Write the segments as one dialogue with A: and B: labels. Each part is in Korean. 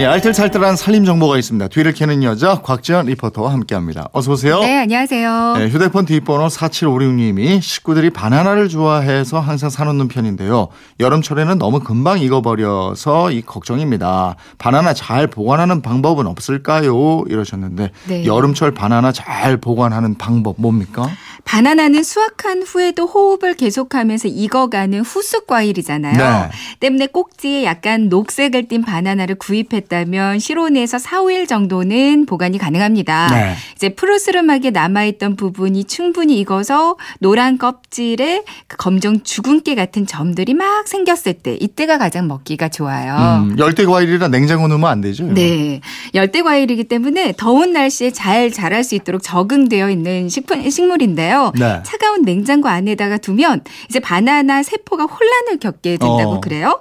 A: 예, 알뜰살뜰한 살림 정보가 있습니다. 뒤를 캐는 여자 곽지연 리포터와 함께합니다. 어서 오세요.
B: 네, 안녕하세요.
A: 네, 휴대폰 뒷번호 4756님이 식구들이 바나나를 좋아해서 항상 사놓는 편인데요. 여름철에는 너무 금방 익어버려서 이 걱정입니다. 바나나 잘 보관하는 방법은 없을까요? 이러셨는데
B: 네.
A: 여름철 바나나 잘 보관하는 방법 뭡니까?
B: 바나나는 수확한 후에도 호흡을 계속하면서 익어가는 후숙 과일이잖아요.
A: 네.
B: 때문에 꼭지에 약간 녹색을 띤 바나나를 구입 했다면 실온에서 4, 5일 정도는 보관이 가능합니다.
A: 네.
B: 이제 푸르스름하게 남아있던 부분이 충분히 익어서 노란 껍질에 그 검정 주근깨 같은 점들이 막 생겼을 때 이때가 가장 먹기가 좋아요.
A: 음, 열대 과일이라 냉장고 넣으면 안 되죠? 이거?
B: 네. 열대 과일이기 때문에 더운 날씨에 잘 자랄 수 있도록 적응되어 있는 식품, 식물인데요.
A: 네.
B: 차가운 냉장고 안에다가 두면 이제 바나나 세포가 혼란을 겪게 된다고
A: 어.
B: 그래요.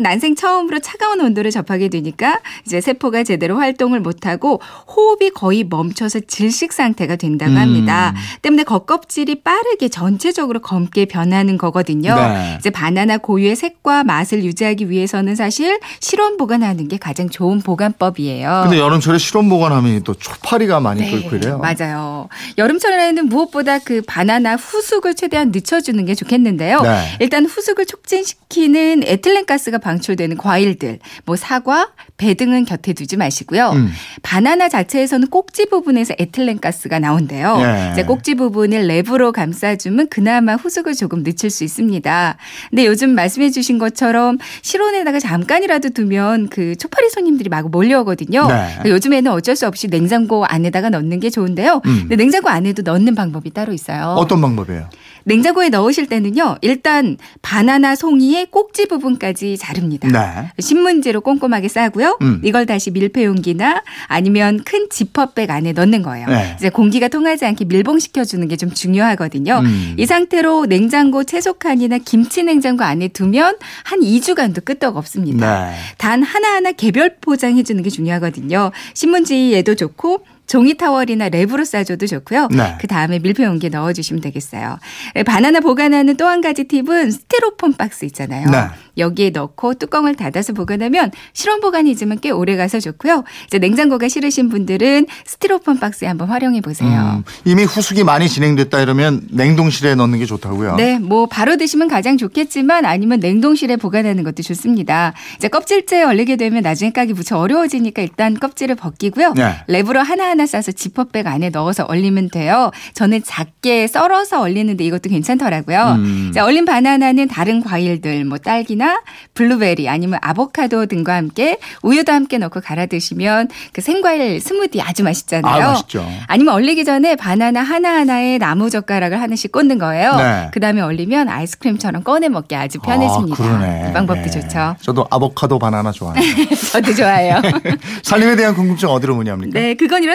B: 난생 처음으로 차가운 온도를 접하게 되니까 이제 세포가 제대로 활동을 못하고 호흡이 거의 멈춰서 질식 상태가 된다고
A: 음.
B: 합니다. 때문에 겉껍질이 빠르게 전체적으로 검게 변하는 거거든요.
A: 네.
B: 이제 바나나 고유의 색과 맛을 유지하기 위해서는 사실 실온 보관하는 게 가장 좋은 보관법이에요.
A: 근데 여름철에 실온 보관하면 또 초파리가 많이
B: 네,
A: 끓고 이래요.
B: 맞아요. 여름철에는 무엇보다 그 바나나 후숙을 최대한 늦춰주는 게 좋겠는데요.
A: 네.
B: 일단 후숙을 촉진시키는 에틸렌 가스가 방출되는 과일들, 뭐 사과, 배 등은 곁에 두지 마시고요.
A: 음.
B: 바나나 자체에서는 꼭지 부분에서 에틸렌 가스가 나온대요.
A: 예.
B: 이제 꼭지 부분을 랩으로 감싸주면 그나마 후숙을 조금 늦출 수 있습니다. 근데 요즘 말씀해 주신 것처럼 실온에다가 잠깐이라도 두면 그 초파리 손님들이 막 몰려오거든요.
A: 네.
B: 그러니까 요즘에는 어쩔 수 없이 냉장고 안에다가 넣는 게 좋은데요.
A: 음.
B: 근데 냉장고 안에도 넣는 방법이 따로 있어요.
A: 어떤 방법이에요?
B: 냉장고에 넣으실 때는요. 일단 바나나 송이의 꼭지 부분까지 자릅니다.
A: 네.
B: 신문지로 꼼꼼하게 싸고요.
A: 음.
B: 이걸 다시 밀폐 용기나 아니면 큰 지퍼백 안에 넣는 거예요.
A: 네.
B: 이제 공기가 통하지 않게 밀봉시켜 주는 게 좀 중요하거든요.
A: 음.
B: 이 상태로 냉장고 채소칸이나 김치 냉장고 안에 두면 한 2주간도 끄떡 없습니다.
A: 네.
B: 단 하나하나 개별 포장해 주는 게 중요하거든요. 신문지에도 좋고 종이 타월이나 랩으로 싸줘도 좋고요.
A: 네.
B: 그 다음에 밀폐 용기에 넣어주시면 되겠어요. 에, 바나나 보관하는 또 한 가지 팁은 스티로폼 박스 있잖아요.
A: 네.
B: 여기에 넣고 뚜껑을 닫아서 보관하면 실온 보관이지만 꽤 오래 가서 좋고요. 이제 냉장고가 싫으신 분들은 스티로폼 박스에 한번 활용해 보세요.
A: 음, 이미 후숙이 많이 진행됐다 이러면 냉동실에 넣는 게 좋다고요.
B: 네, 뭐 바로 드시면 가장 좋겠지만 아니면 냉동실에 보관하는 것도 좋습니다. 이제 껍질째에 얼리게 되면 나중에 까기 무척 어려워지니까 일단 껍질을 벗기고요.
A: 네.
B: 랩으로 하나 하나 싸서 지퍼백 안에 넣어서 얼리면 돼요. 저는 작게 썰어서 얼리는데 이것도 괜찮더라고요.
A: 음.
B: 자, 얼린 바나나는 다른 과일들 뭐 딸기나 블루베리 아니면 아보카도 등과 함께 우유도 함께 넣고 갈아 드시면 그 생과일 스무디 아주 맛있잖아요.
A: 아, 맛있죠.
B: 아니면 얼리기 전에 바나나 하나하나에 나무 젓가락을 하나씩 꽂는 거예요.
A: 네.
B: 그 다음에 얼리면 아이스크림처럼 꺼내 먹기 아주 편해집니다.
A: 아, 그러네.
B: 이 방법도
A: 네.
B: 좋죠.
A: 저도 아보카도 바나나 좋아해요.
B: 저도 좋아해요.
A: 살림에 대한 궁금증 어디로 문의합니까?
B: 네, 그건 이렇